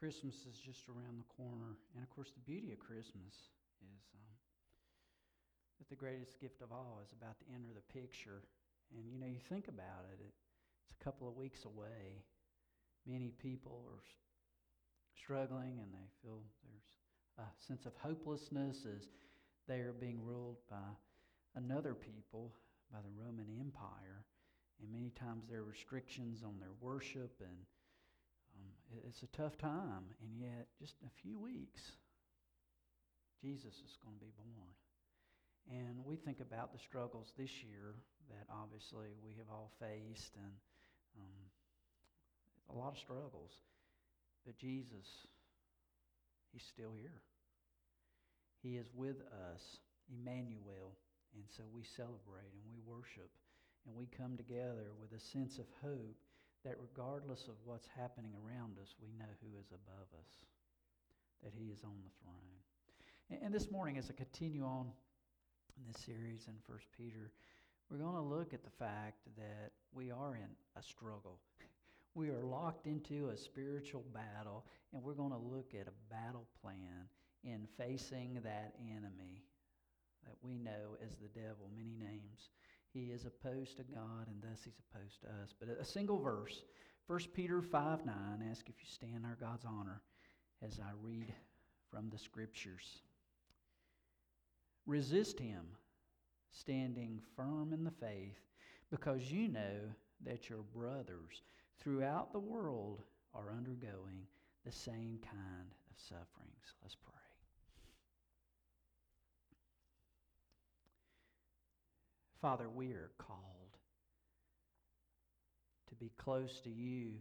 Christmas is just around the corner. And of course, the beauty of Christmas is um, that the greatest gift of all is about to enter the picture. And you know, you think about it, it it's a couple of weeks away. Many people are struggling and they feel there's a sense of hopelessness as they are being ruled by another people, by the Roman Empire. And many times there are restrictions on their worship, and it's a tough time. And yet, just in a few weeks, Jesus is going to be born. And we think about the struggles this year that obviously we have all faced, and um, a lot of struggles. But Jesus, He's still here. He is with us, Emmanuel. And so we celebrate and we worship and we come together with a sense of hope that regardless of what's happening around us, we know who is above us, that He is on the throne. And, and this morning, as I continue on in this series in First Peter, we're going to look at the fact that we are in a struggle. We are locked into a spiritual battle, and we're going to look at a battle plan in facing that enemy that we know as the devil, many names. He is opposed to God, and thus he's opposed to us. But a single verse, 1 Peter 5 9, ask if you stand our God's honor as I read from the scriptures. Resist him, standing firm in the faith, because you know that your brothers throughout the world are undergoing the same kind of sufferings. Let's pray. Father, we are called to be close to you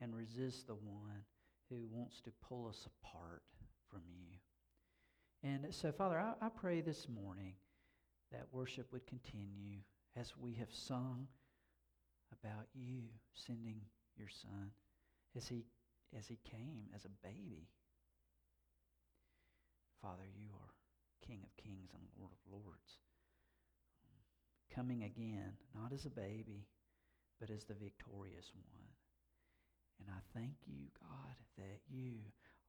and resist the one who wants to pull us apart from you. And so, Father, I, I pray this morning that worship would continue as we have sung about you sending your son as he as he came as a baby. Father, you are King of kings and Lord of lords. Coming again, not as a baby, but as the victorious one. And I thank you, God, that you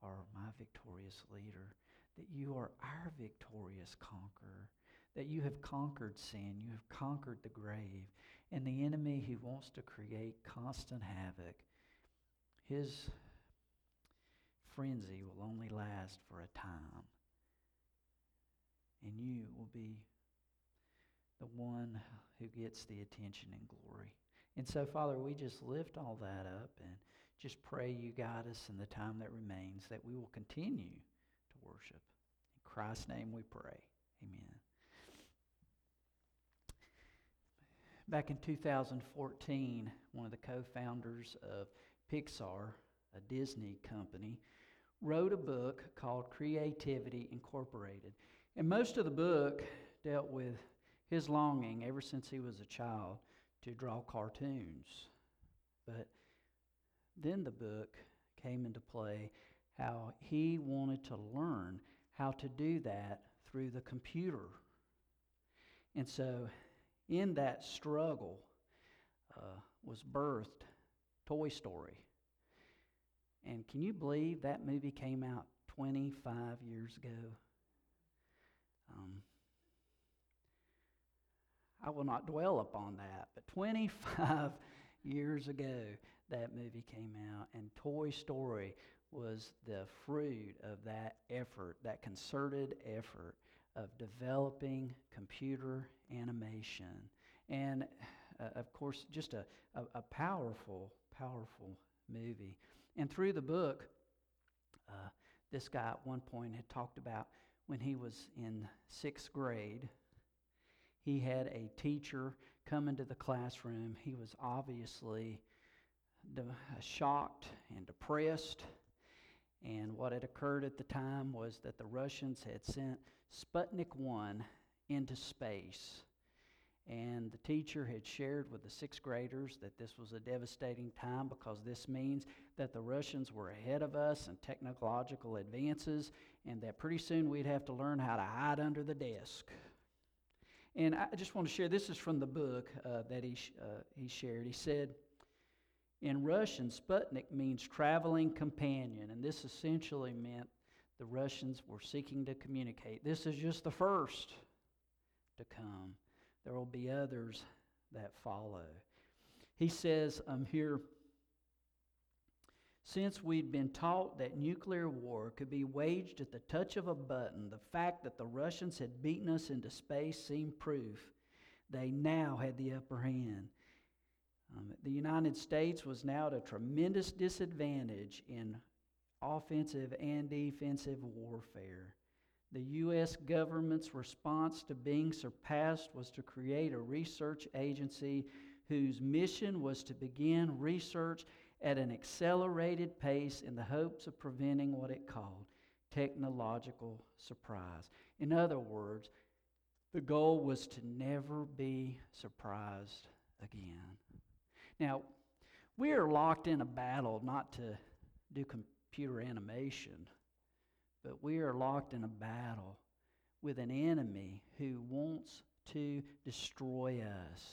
are my victorious leader, that you are our victorious conqueror, that you have conquered sin, you have conquered the grave, and the enemy who wants to create constant havoc. His frenzy will only last for a time. And you will be the one who gets the attention and glory. And so, Father, we just lift all that up and just pray you guide us in the time that remains, that we will continue to worship. In Christ's name we pray. Amen. Back in 2014, one of the co founders of Pixar, a Disney company, wrote a book called Creativity Incorporated. And most of the book dealt with his longing ever since he was a child to draw cartoons. But then the book came into play how he wanted to learn how to do that through the computer. And so, in that struggle, uh, was birthed Toy Story. And can you believe that movie came out 25 years ago? Um, I will not dwell upon that, but 25 years ago that movie came out, and Toy Story was the fruit of that effort, that concerted effort of developing computer animation. And uh, of course, just a, a, a, powerful, powerful movie. And through the book, uh, this guy at one point had talked about when he was in sixth grade, he had a teacher come into the classroom. He was obviously shocked and depressed. And what had occurred at the time was that the Russians had sent Sputnik 1 into space and the teacher had shared with the sixth graders that this was a devastating time because this means that the Russians were ahead of us in technological advances and that pretty soon we'd have to learn how to hide under the desk. And I just want to share this is from the book uh, that he, uh, he shared. He said, In Russian, Sputnik means traveling companion, and this essentially meant the Russians were seeking to communicate. This is just the first to come. There will be others that follow. He says um, here, since we'd been taught that nuclear war could be waged at the touch of a button, the fact that the Russians had beaten us into space seemed proof they now had the upper hand. Um, the United States was now at a tremendous disadvantage in offensive and defensive warfare. The U.S. government's response to being surpassed was to create a research agency whose mission was to begin research at an accelerated pace in the hopes of preventing what it called technological surprise. In other words, the goal was to never be surprised again. Now, we are locked in a battle not to do computer animation, but we are locked in a battle with an enemy who wants to destroy us.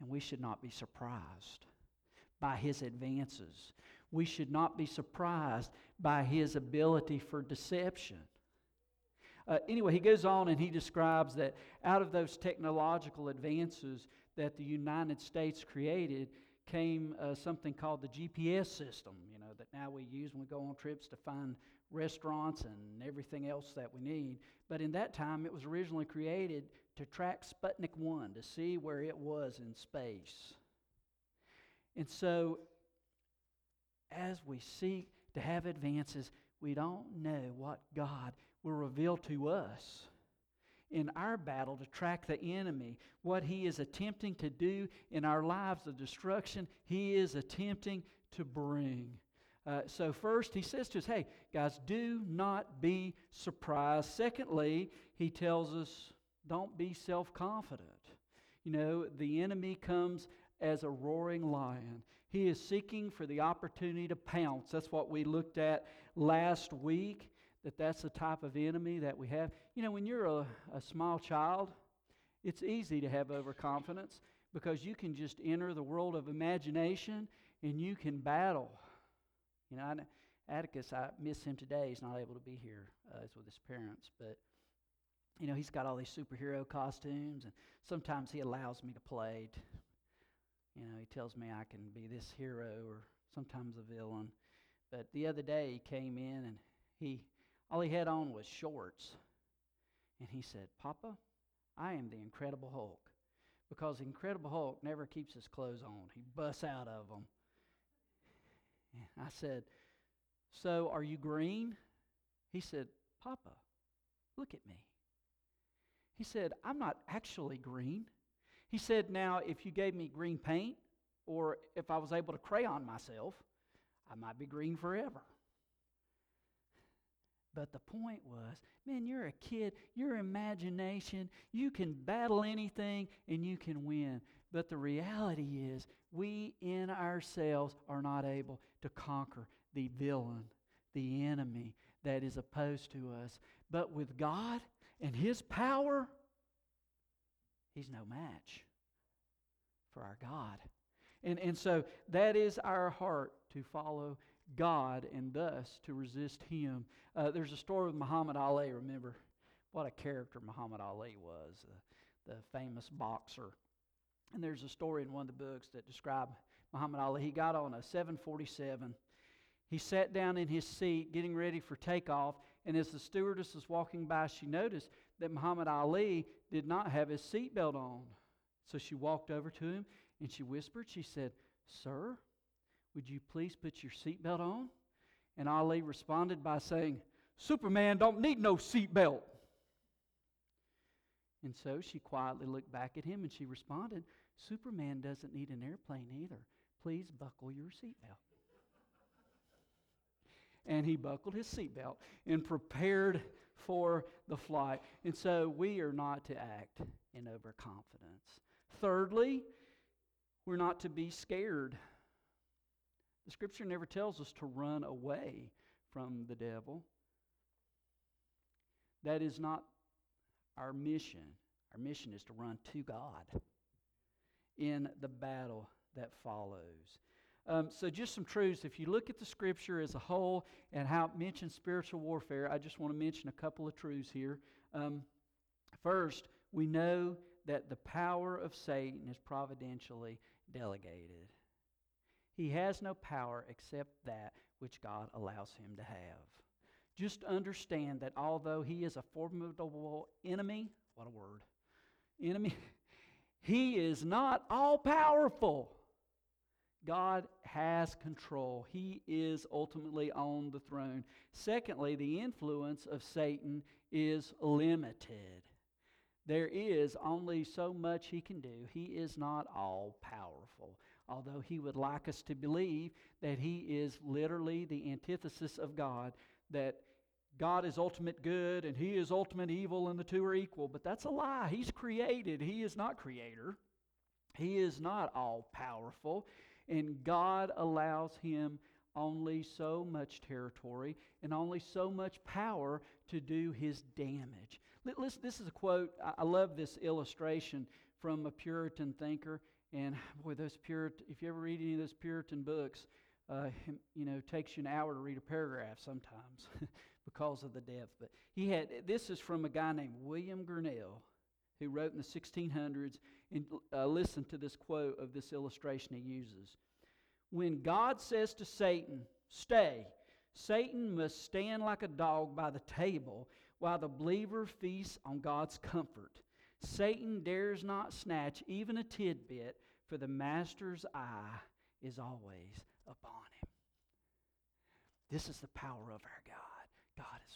And we should not be surprised by his advances. We should not be surprised by his ability for deception. Uh, anyway, he goes on and he describes that out of those technological advances that the United States created came uh, something called the GPS system, you know, that now we use when we go on trips to find restaurants and everything else that we need. But in that time, it was originally created to track Sputnik 1 to see where it was in space. And so, as we seek to have advances, we don't know what God will reveal to us in our battle to track the enemy, what he is attempting to do in our lives, the destruction he is attempting to bring. Uh, so, first, he says to us, hey, guys, do not be surprised. Secondly, he tells us, don't be self confident. You know, the enemy comes as a roaring lion. He is seeking for the opportunity to pounce. That's what we looked at last week, that that's the type of enemy that we have. You know, when you're a, a small child, it's easy to have overconfidence because you can just enter the world of imagination and you can battle. You know, I, Atticus, I miss him today. He's not able to be here. Uh, he's with his parents, but you know, he's got all these superhero costumes, and sometimes he allows me to play. You know, he tells me I can be this hero or sometimes a villain. But the other day he came in and he all he had on was shorts. And he said, Papa, I am the Incredible Hulk. Because the Incredible Hulk never keeps his clothes on, he busts out of them. And I said, So are you green? He said, Papa, look at me. He said, I'm not actually green. He said, Now, if you gave me green paint, or if I was able to crayon myself, I might be green forever. But the point was, man, you're a kid, your imagination, you can battle anything and you can win. But the reality is, we in ourselves are not able to conquer the villain, the enemy that is opposed to us. But with God and His power, He's no match for our God. And, and so that is our heart to follow God and thus to resist Him. Uh, there's a story with Muhammad Ali. Remember what a character Muhammad Ali was, uh, the famous boxer. And there's a story in one of the books that describe Muhammad Ali. He got on a 747. He sat down in his seat getting ready for takeoff. And as the stewardess was walking by, she noticed that Muhammad Ali did not have his seatbelt on. So she walked over to him and she whispered, She said, Sir, would you please put your seatbelt on? And Ali responded by saying, Superman don't need no seatbelt. And so she quietly looked back at him and she responded, Superman doesn't need an airplane either. Please buckle your seatbelt. And he buckled his seatbelt and prepared for the flight. And so we are not to act in overconfidence. Thirdly, we're not to be scared. The scripture never tells us to run away from the devil. That is not our mission. Our mission is to run to God in the battle that follows. Um, so, just some truths. If you look at the scripture as a whole and how it mentions spiritual warfare, I just want to mention a couple of truths here. Um, first, we know that the power of Satan is providentially delegated. He has no power except that which God allows him to have. Just understand that although he is a formidable enemy, what a word, enemy, he is not all powerful. God has control. He is ultimately on the throne. Secondly, the influence of Satan is limited. There is only so much he can do. He is not all powerful. Although he would like us to believe that he is literally the antithesis of God, that God is ultimate good and he is ultimate evil and the two are equal. But that's a lie. He's created, he is not creator. He is not all powerful. And God allows him only so much territory and only so much power to do his damage. Listen, this is a quote. I love this illustration from a Puritan thinker. And boy, those Puritan, if you ever read any of those Puritan books, uh, you know, it takes you an hour to read a paragraph sometimes because of the depth. But he had, this is from a guy named William Gurnall who wrote in the 1600s. And uh, listen to this quote of this illustration he uses. When God says to Satan, Stay, Satan must stand like a dog by the table while the believer feasts on God's comfort. Satan dares not snatch even a tidbit, for the master's eye is always upon him. This is the power of our God. God is,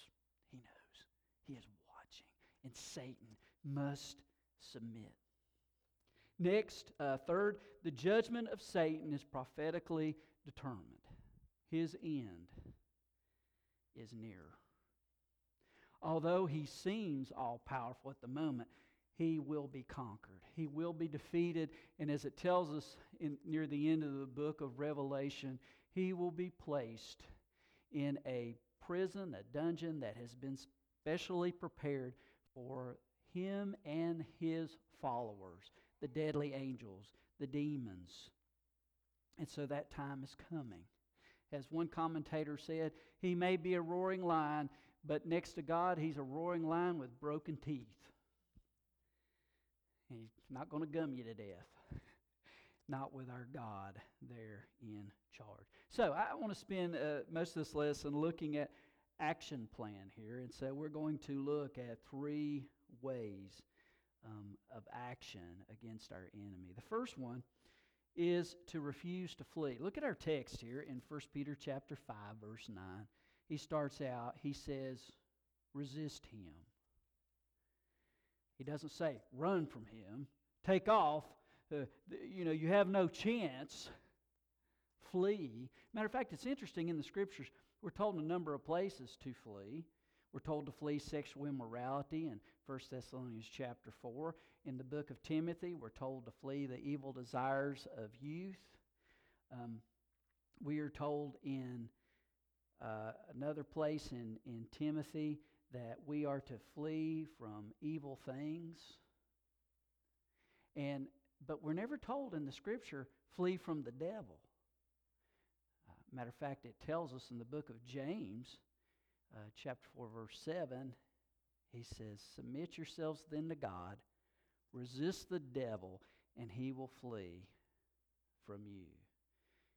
He knows, He is watching, and Satan must submit. Next, uh, third, the judgment of Satan is prophetically determined. His end is near. Although he seems all powerful at the moment, he will be conquered. He will be defeated. And as it tells us in, near the end of the book of Revelation, he will be placed in a prison, a dungeon that has been specially prepared for him and his followers, the deadly angels, the demons. And so that time is coming. As one commentator said, he may be a roaring lion, but next to God, he's a roaring lion with broken teeth. He's not going to gum you to death. not with our God there in charge. So I want to spend uh, most of this lesson looking at action plan here. And so we're going to look at three ways um, of action against our enemy. The first one is to refuse to flee. Look at our text here in 1 Peter chapter 5 verse 9. He starts out, he says, resist him. He doesn't say run from him, take off, uh, you know, you have no chance. Flee. Matter of fact, it's interesting in the scriptures, we're told in a number of places to flee. We're told to flee sexual immorality in 1 Thessalonians chapter 4. In the book of Timothy, we're told to flee the evil desires of youth. Um, we are told in uh, another place in, in Timothy that we are to flee from evil things. And but we're never told in the scripture flee from the devil. Uh, matter of fact, it tells us in the book of James uh, chapter 4, verse 7, he says, Submit yourselves then to God, resist the devil, and he will flee from you.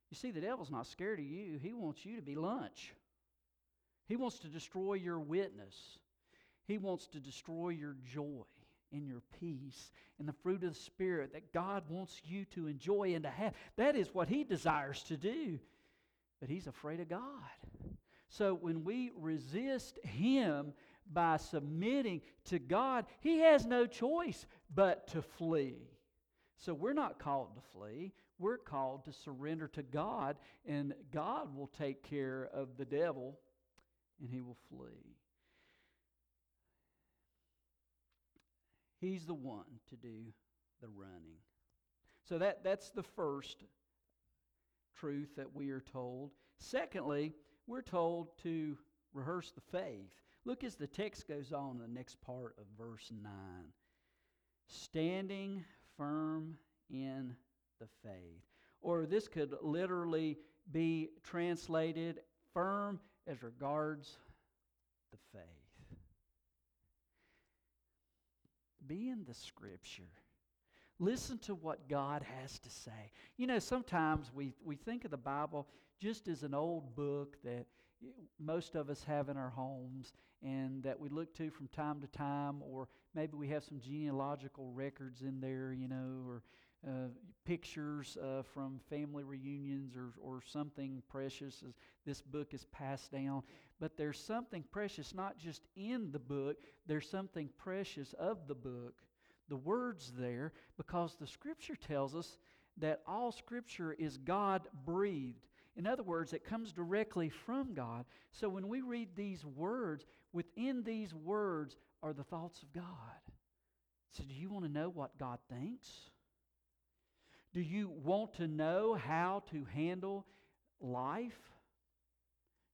You see, the devil's not scared of you, he wants you to be lunch. He wants to destroy your witness, he wants to destroy your joy and your peace and the fruit of the Spirit that God wants you to enjoy and to have. That is what he desires to do. But he's afraid of God. So when we resist Him by submitting to God, He has no choice but to flee. So we're not called to flee. We're called to surrender to God, and God will take care of the devil, and he will flee. He's the one to do the running. So that, that's the first truth that we are told. Secondly, we're told to rehearse the faith. Look as the text goes on in the next part of verse 9. Standing firm in the faith. or this could literally be translated firm as regards the faith. Be in the scripture. Listen to what God has to say. You know, sometimes we, we think of the Bible just as an old book that most of us have in our homes and that we look to from time to time, or maybe we have some genealogical records in there, you know, or uh, pictures uh, from family reunions or, or something precious as this book is passed down. But there's something precious not just in the book, there's something precious of the book the words there because the scripture tells us that all scripture is God breathed. In other words, it comes directly from God. So when we read these words, within these words are the thoughts of God. So, do you want to know what God thinks? Do you want to know how to handle life?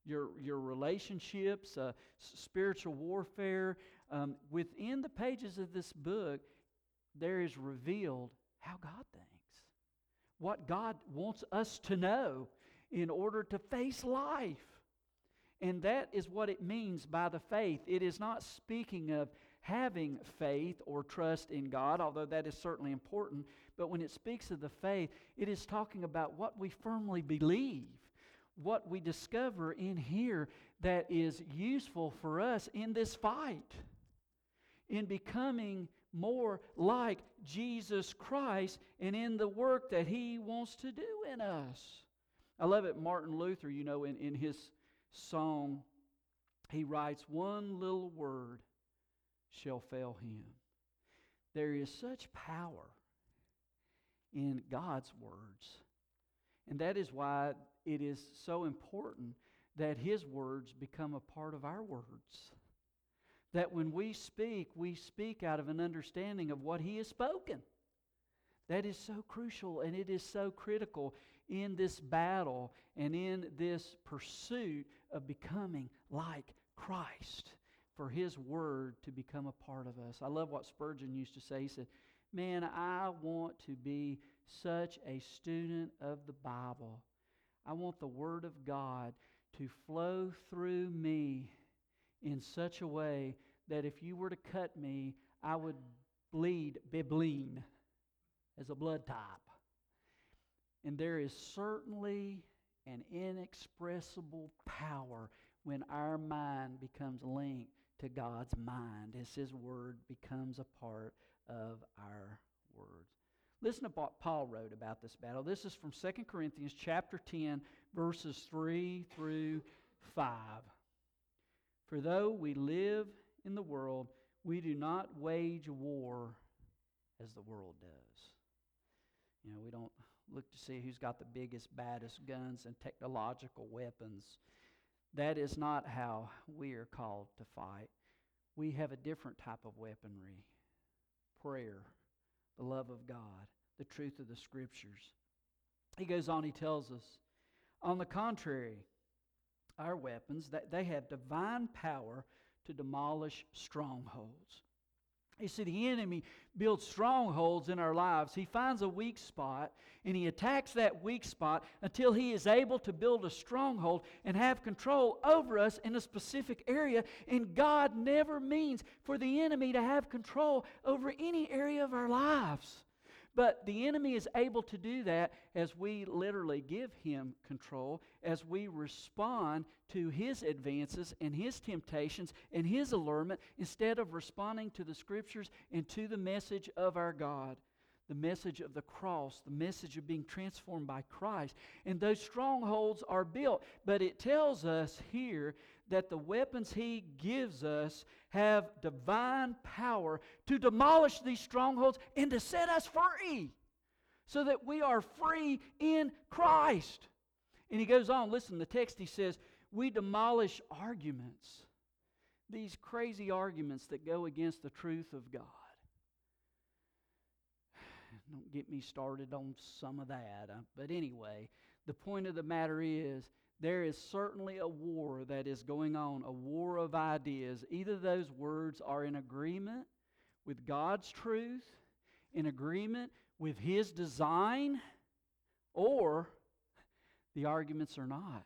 Your, your relationships, uh, spiritual warfare. Um, within the pages of this book, there is revealed how God thinks, what God wants us to know in order to face life. And that is what it means by the faith. It is not speaking of having faith or trust in God, although that is certainly important. But when it speaks of the faith, it is talking about what we firmly believe, what we discover in here that is useful for us in this fight, in becoming more like Jesus Christ and in the work that He wants to do in us. I love it. Martin Luther, you know, in, in his song, he writes, One little word shall fail him. There is such power in God's words. And that is why it is so important that His words become a part of our words that when we speak, we speak out of an understanding of what He has spoken. That is so crucial and it is so critical in this battle and in this pursuit of becoming like Christ for His Word to become a part of us. I love what Spurgeon used to say. He said, Man, I want to be such a student of the Bible. I want the Word of God to flow through me in such a way that if you were to cut me, I would bleed bibline as a blood type. And there is certainly an inexpressible power when our mind becomes linked to God's mind as His Word becomes a part of our words. Listen to what Paul wrote about this battle. This is from 2 Corinthians chapter 10, verses 3 through 5. For though we live in the world, we do not wage war as the world does. You know, we don't look to see who's got the biggest, baddest guns and technological weapons. That is not how we are called to fight. We have a different type of weaponry prayer, the love of God, the truth of the Scriptures. He goes on, he tells us, on the contrary, our weapons, that they have divine power to demolish strongholds. You see, the enemy builds strongholds in our lives. He finds a weak spot and he attacks that weak spot until he is able to build a stronghold and have control over us in a specific area. And God never means for the enemy to have control over any area of our lives. But the enemy is able to do that as we literally give him control, as we respond to his advances and his temptations and his allurement instead of responding to the scriptures and to the message of our God. The message of the cross, the message of being transformed by Christ. And those strongholds are built. But it tells us here that the weapons he gives us have divine power to demolish these strongholds and to set us free so that we are free in Christ. And he goes on, listen, the text he says, we demolish arguments, these crazy arguments that go against the truth of God. Don't get me started on some of that. Uh, but anyway, the point of the matter is there is certainly a war that is going on, a war of ideas. Either those words are in agreement with God's truth, in agreement with His design, or the arguments are not.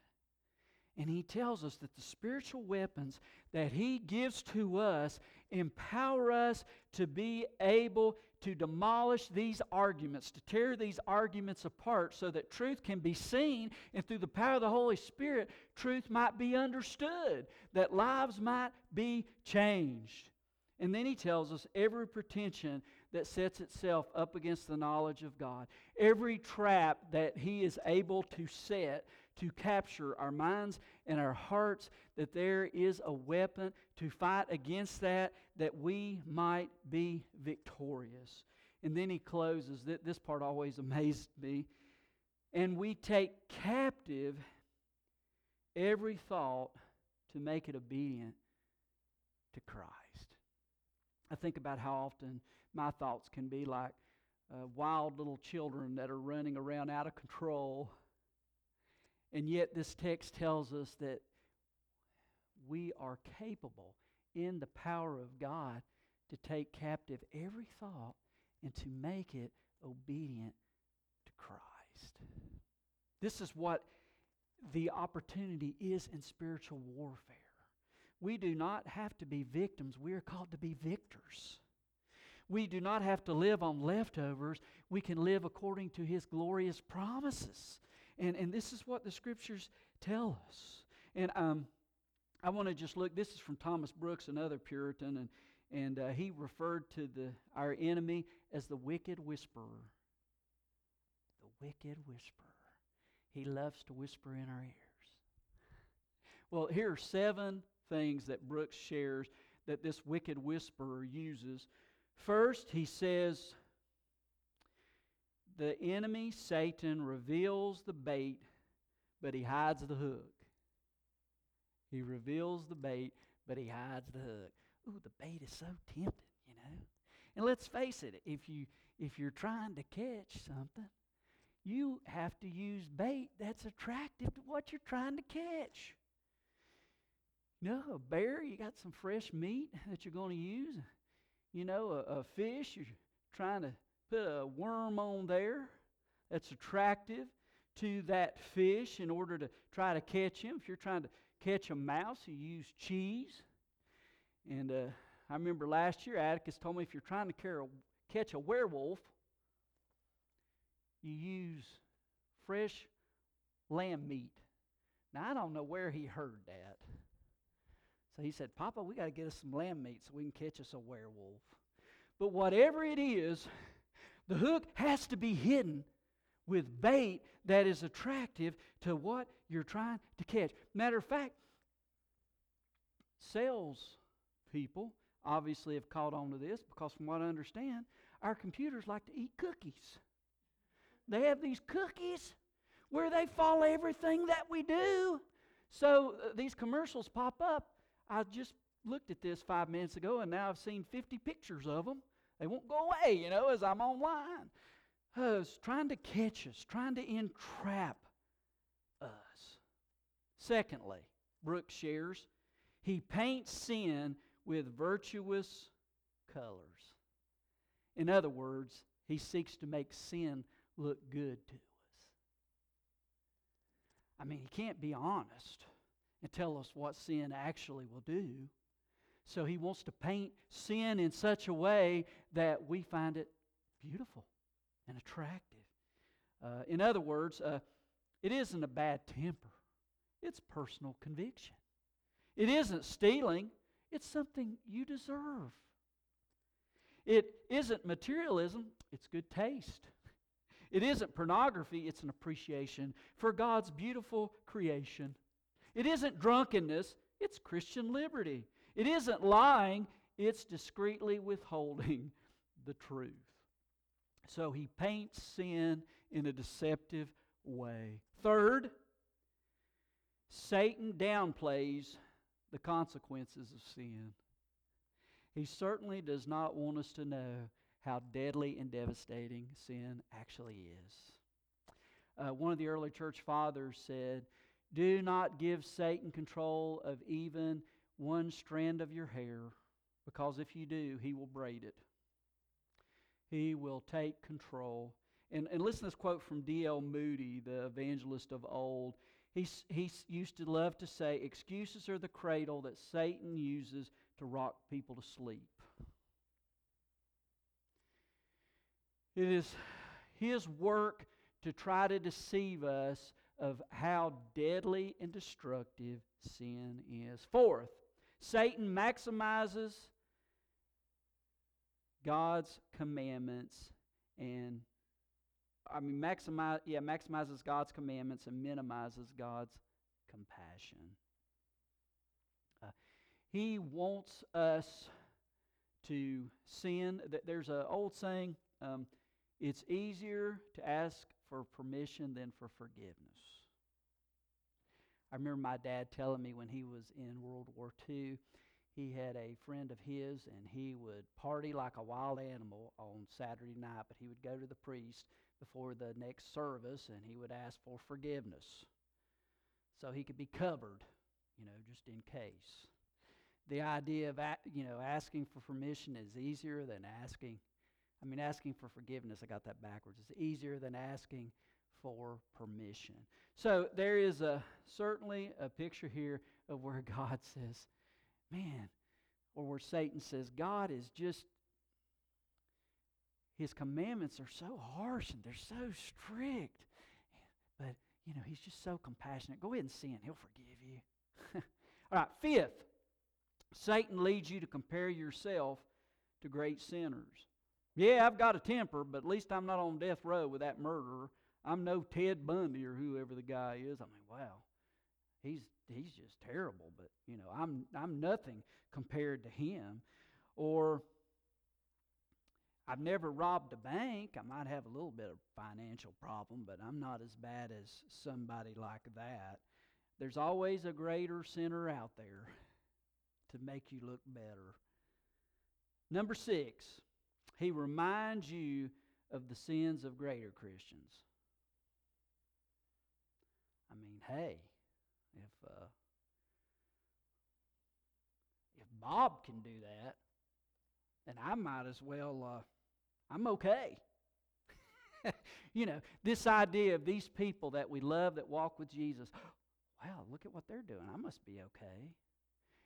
And he tells us that the spiritual weapons that he gives to us empower us to be able to demolish these arguments, to tear these arguments apart so that truth can be seen and through the power of the Holy Spirit, truth might be understood, that lives might be changed. And then he tells us every pretension that sets itself up against the knowledge of God, every trap that he is able to set to capture our minds and our hearts, that there is a weapon to fight against that, that we might be victorious. And then he closes, this part always amazed me. And we take captive every thought to make it obedient to Christ. I think about how often my thoughts can be like uh, wild little children that are running around out of control and yet, this text tells us that we are capable, in the power of God, to take captive every thought and to make it obedient to Christ. This is what the opportunity is in spiritual warfare. We do not have to be victims, we are called to be victors. We do not have to live on leftovers. We can live according to His glorious promises. And, and this is what the scriptures tell us. And um, I want to just look, this is from Thomas Brooks, another Puritan, and, and uh, he referred to the, our enemy as the wicked whisperer. The wicked whisperer. He loves to whisper in our ears. Well, here are seven things that Brooks shares that this wicked whisperer uses. First, he says, the enemy, Satan, reveals the bait, but he hides the hook. He reveals the bait, but he hides the hook. Ooh, the bait is so tempting, you know. And let's face it, if you if you're trying to catch something, you have to use bait that's attractive to what you're trying to catch. Know, a bear, you got some fresh meat that you're going to use. You know, a, a fish, you're trying to put a worm on there that's attractive to that fish in order to try to catch him. If you're trying to catch a mouse, you use cheese. And uh, I remember last year, Atticus told me if you're trying to catch a werewolf, you use fresh lamb meat. Now, I don't know where he heard that. So he said, Papa, we got to get us some lamb meat so we can catch us a werewolf. But whatever it is, the hook has to be hidden with bait that is attractive to what you're trying to catch. Matter of fact, sales people obviously have caught on to this because, from what I understand, our computers like to eat cookies. They have these cookies where they follow everything that we do. So uh, these commercials pop up. I just looked at this five minutes ago, and now I've seen 50 pictures of them they won't go away, you know, as I'm online. Uh, trying to catch us, trying to entrap us. Secondly, Brooks shares, he paints sin with virtuous colors. In other words, he seeks to make sin look good to us. I mean, he can't be honest and tell us what sin actually will do. So he wants to paint sin in such a way that we find it beautiful and attractive. Uh, in other words, uh, it isn't a bad temper, it's personal conviction. It isn't stealing, it's something you deserve. It isn't materialism, it's good taste. It isn't pornography, it's an appreciation for God's beautiful creation. It isn't drunkenness, it's Christian liberty. It isn't lying, it's discreetly withholding the truth. So he paints sin in a deceptive way. Third, Satan downplays the consequences of sin. He certainly does not want us to know how deadly and devastating sin actually is. Uh, one of the early church fathers said, Do not give Satan control of even one strand of your hair, because if you do, he will braid it. He will take control. And, and listen to this quote from D.L. Moody, the evangelist of old. He, he used to love to say, Excuses are the cradle that Satan uses to rock people to sleep. It is his work to try to deceive us of how deadly and destructive sin is. Fourth, Satan maximizes God's commandments and I mean maximize yeah maximizes God's commandments and minimizes God's compassion. Uh, he wants us to sin. There's an old saying. Um, it's easier to ask for permission than for forgiveness. I remember my dad telling me when he was in World War II, he had a friend of his, and he would party like a wild animal on Saturday night, but he would go to the priest before the next service and he would ask for forgiveness so he could be covered, you know, just in case. The idea of, you know, asking for permission is easier than asking I mean, asking for forgiveness, I got that backwards. It's easier than asking for permission. So there is a certainly a picture here of where God says, man, or where Satan says, God is just, his commandments are so harsh and they're so strict. But, you know, he's just so compassionate. Go ahead and sin, he'll forgive you. All right, fifth, Satan leads you to compare yourself to great sinners. Yeah, I've got a temper, but at least I'm not on death row with that murderer. I'm no Ted Bundy or whoever the guy is. I mean, wow, he's he's just terrible. But you know, I'm I'm nothing compared to him. Or I've never robbed a bank. I might have a little bit of financial problem, but I'm not as bad as somebody like that. There's always a greater sinner out there to make you look better. Number six. He reminds you of the sins of greater Christians. Hey, if uh, if Bob can do that, then I might as well. Uh, I'm okay. you know, this idea of these people that we love that walk with Jesus. Wow, look at what they're doing. I must be okay.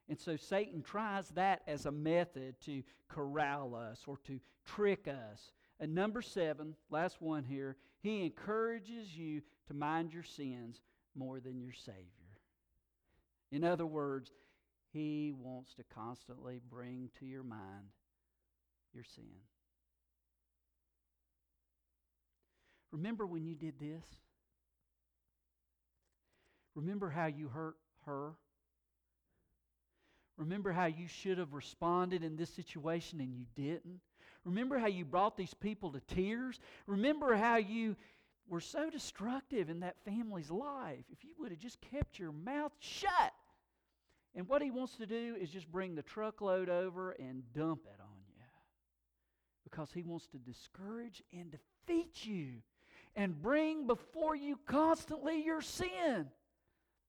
And so Satan tries that as a method to corral us or to trick us. And number seven, last one here, he encourages you to mind your sins more than your Savior. In other words, he wants to constantly bring to your mind your sin. Remember when you did this? Remember how you hurt her? Remember how you should have responded in this situation and you didn't? Remember how you brought these people to tears? Remember how you were so destructive in that family's life? If you would have just kept your mouth shut. And what he wants to do is just bring the truckload over and dump it on you. Because he wants to discourage and defeat you and bring before you constantly your sin.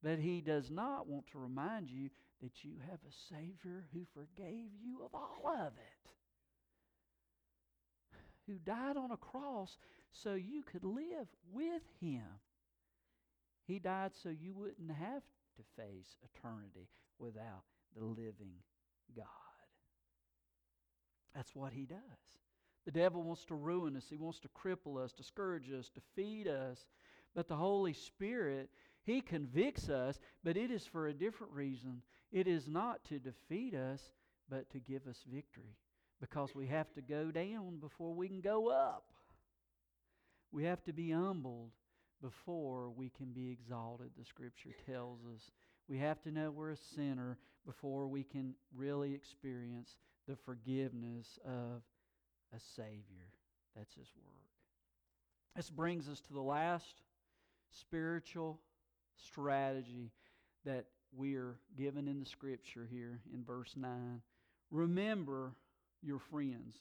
But he does not want to remind you that you have a Savior who forgave you of all of it, who died on a cross so you could live with Him. He died so you wouldn't have to face eternity without the living God. That's what He does. The devil wants to ruin us, he wants to cripple us, discourage us, defeat us. But the Holy Spirit he convicts us, but it is for a different reason. It is not to defeat us, but to give us victory. Because we have to go down before we can go up. We have to be humbled before we can be exalted, the scripture tells us. We have to know we're a sinner before we can really experience the forgiveness of a Savior. That's His work. This brings us to the last spiritual strategy that we are given in the scripture here in verse 9. Remember your friends.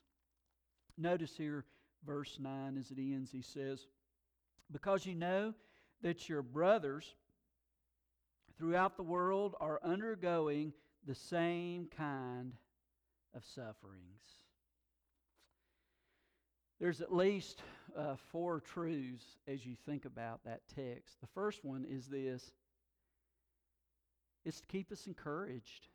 Notice here, verse 9, as it ends, he says, Because you know that your brothers throughout the world are undergoing the same kind of sufferings. There's at least uh, four truths as you think about that text. The first one is this it's to keep us encouraged.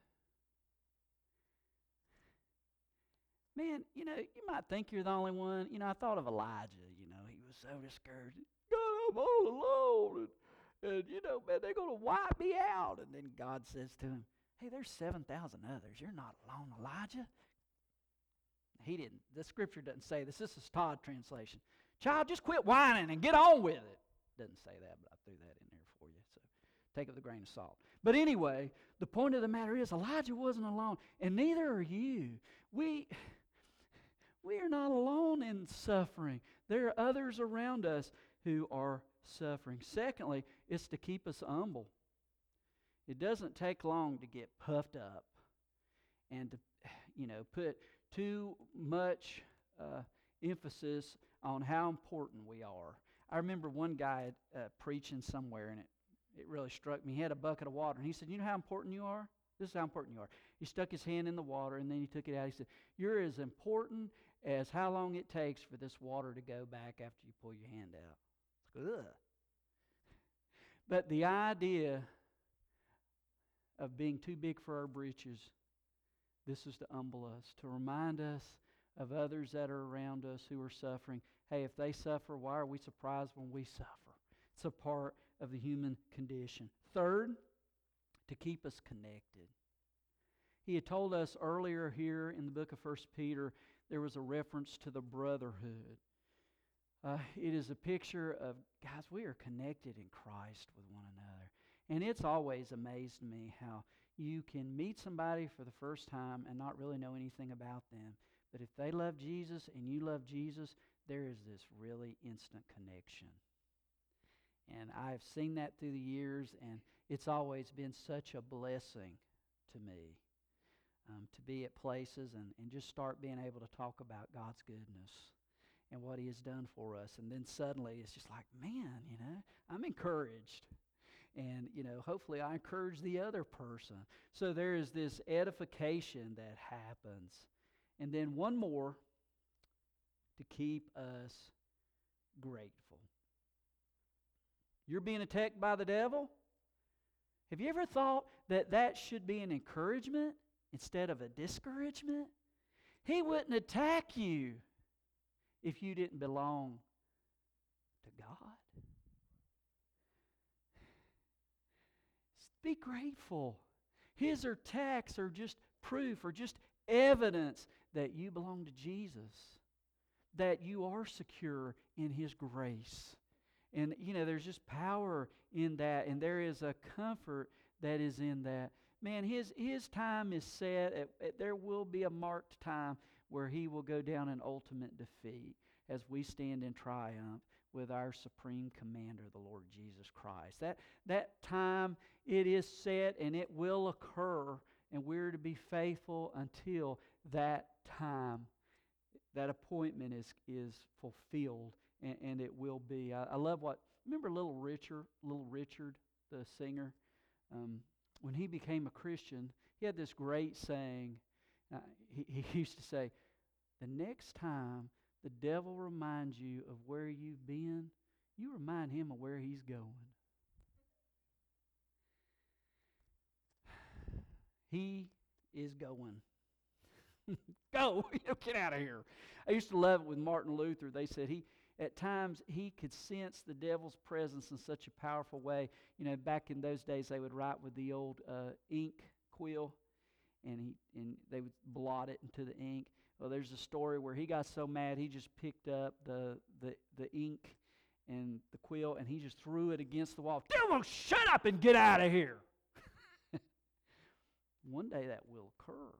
Man, you know, you might think you're the only one. You know, I thought of Elijah. You know, he was so discouraged. God, I'm all alone. And, and you know, man, they're going to wipe me out. And then God says to him, Hey, there's 7,000 others. You're not alone, Elijah. He didn't. The scripture doesn't say this. This is Todd translation. Child, just quit whining and get on with it. Doesn't say that, but I threw that in there for you. So take it with a grain of salt. But anyway, the point of the matter is Elijah wasn't alone, and neither are you. We we are not alone in suffering. There are others around us who are suffering. Secondly, it's to keep us humble. It doesn't take long to get puffed up and to, you know, put too much uh, emphasis on how important we are. I remember one guy uh, preaching somewhere, and it, it really struck me. He had a bucket of water, and he said, You know how important you are? This is how important you are. He stuck his hand in the water, and then he took it out. He said, You're as important as how long it takes for this water to go back after you pull your hand out. Ugh. But the idea of being too big for our breeches, this is to humble us, to remind us of others that are around us who are suffering. Hey, if they suffer, why are we surprised when we suffer? It's a part of the human condition. Third, to keep us connected. He had told us earlier here in the book of First Peter there was a reference to the brotherhood. Uh, it is a picture of, guys, we are connected in Christ with one another. And it's always amazed me how you can meet somebody for the first time and not really know anything about them. But if they love Jesus and you love Jesus, there is this really instant connection. And I've seen that through the years, and it's always been such a blessing to me um, to be at places and, and just start being able to talk about God's goodness and what He has done for us. And then suddenly it's just like, man, you know, I'm encouraged. And you know hopefully i encourage the other person. So there is this edification that happens. And then one more to keep us grateful. You're being attacked by the devil? Have you ever thought that that should be an encouragement instead of a discouragement he wouldn't attack you if you didn't belong to god Be grateful. His tax are just proof or just evidence that you belong to Jesus, that you are secure in His grace. And, you know, there's just power in that, and there is a comfort that is in that. Man, his, his time is set. At, at, there will be a marked time where he will go down in ultimate defeat as we stand in triumph with our supreme commander, the Lord Jesus Christ. That, that time, it is set and it will occur, and we're to be faithful until that time, that appointment is, is fulfilled, and, and it will be. I, I, love what, remember Little Richard, Little Richard, the singer? Um, when he became a Christian, he had this great saying. Uh, he, he used to say, The next time the devil reminds you of where you've been, you remind him of where he's going. He is going. Go, get out of here. I used to love it with Martin Luther. They said he, at times, he could sense the devil's presence in such a powerful way. You know, back in those days, they would write with the old uh, ink quill, and he and they would blot it into the ink. Well, there's a story where he got so mad he just picked up the, the, the ink and the quill and he just threw it against the wall. Devil, shut up and get out of here. One day that will occur.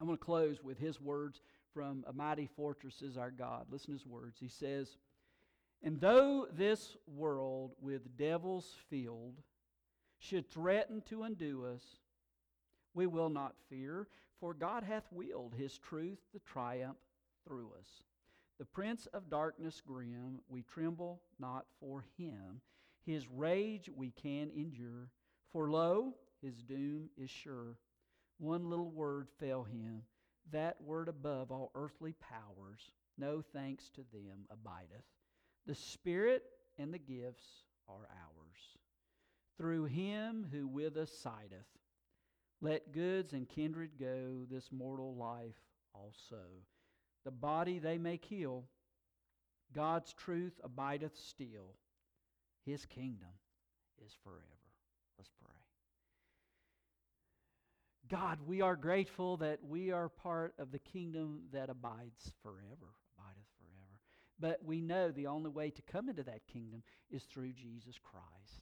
I'm going to close with his words from A Mighty Fortress is Our God. Listen to his words. He says, And though this world with devils filled should threaten to undo us, we will not fear, for God hath willed his truth to triumph through us. The prince of darkness grim, we tremble not for him. His rage we can endure, for lo, his doom is sure. One little word fell him, that word above all earthly powers. no thanks to them abideth. The Spirit and the gifts are ours. Through him who with us sideth, let goods and kindred go, this mortal life also. The body they may kill, God's truth abideth still. His kingdom is forever. Let's pray. God, we are grateful that we are part of the kingdom that abides forever, abideth forever. But we know the only way to come into that kingdom is through Jesus Christ.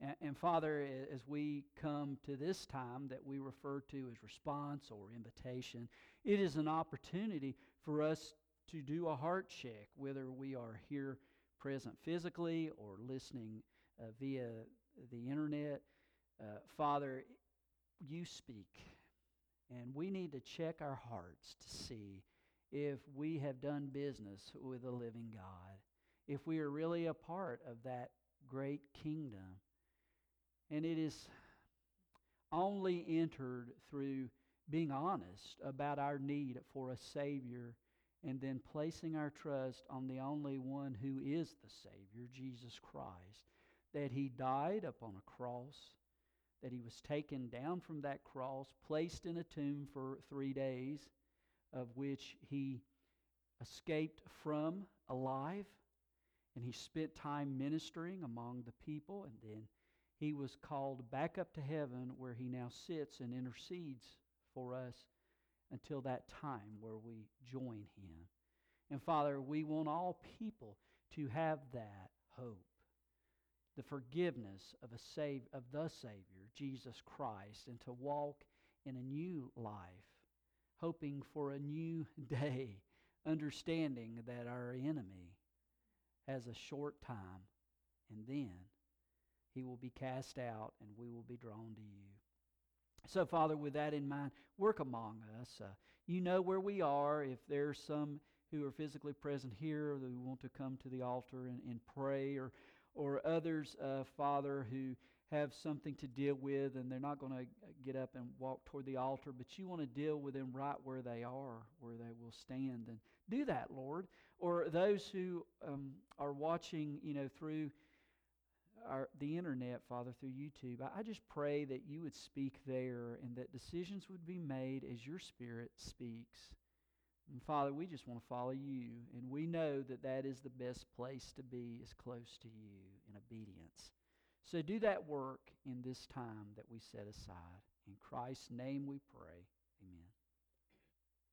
And, and, Father, as we come to this time that we refer to as response or invitation, it is an opportunity for us to do a heart check, whether we are here present physically or listening uh, via the internet. Uh, Father, you speak. And we need to check our hearts to see if we have done business with the living God, if we are really a part of that great kingdom. And it is only entered through being honest about our need for a Savior and then placing our trust on the only one who is the Savior, Jesus Christ, that He died upon a cross that he was taken down from that cross, placed in a tomb for three days, of which he escaped from alive, and he spent time ministering among the people, and then he was called back up to heaven where he now sits and intercedes for us until that time where we join him. And Father, we want all people to have that hope the forgiveness of a save, of the Savior, Jesus Christ, and to walk in a new life, hoping for a new day, understanding that our enemy has a short time, and then he will be cast out and we will be drawn to you. So, Father, with that in mind, work among us. Uh, you know where we are. If there's some who are physically present here who want to come to the altar and, and pray or or others, uh, Father, who have something to deal with and they're not going to get up and walk toward the altar, but you want to deal with them right where they are, where they will stand. And do that, Lord. Or those who um, are watching, you know, through our, the internet, Father, through YouTube, I, I just pray that you would speak there and that decisions would be made as your Spirit speaks. And Father, we just want to follow you, and we know that that is the best place to be, is close to you in obedience. So do that work in this time that we set aside. In Christ's name we pray. Amen.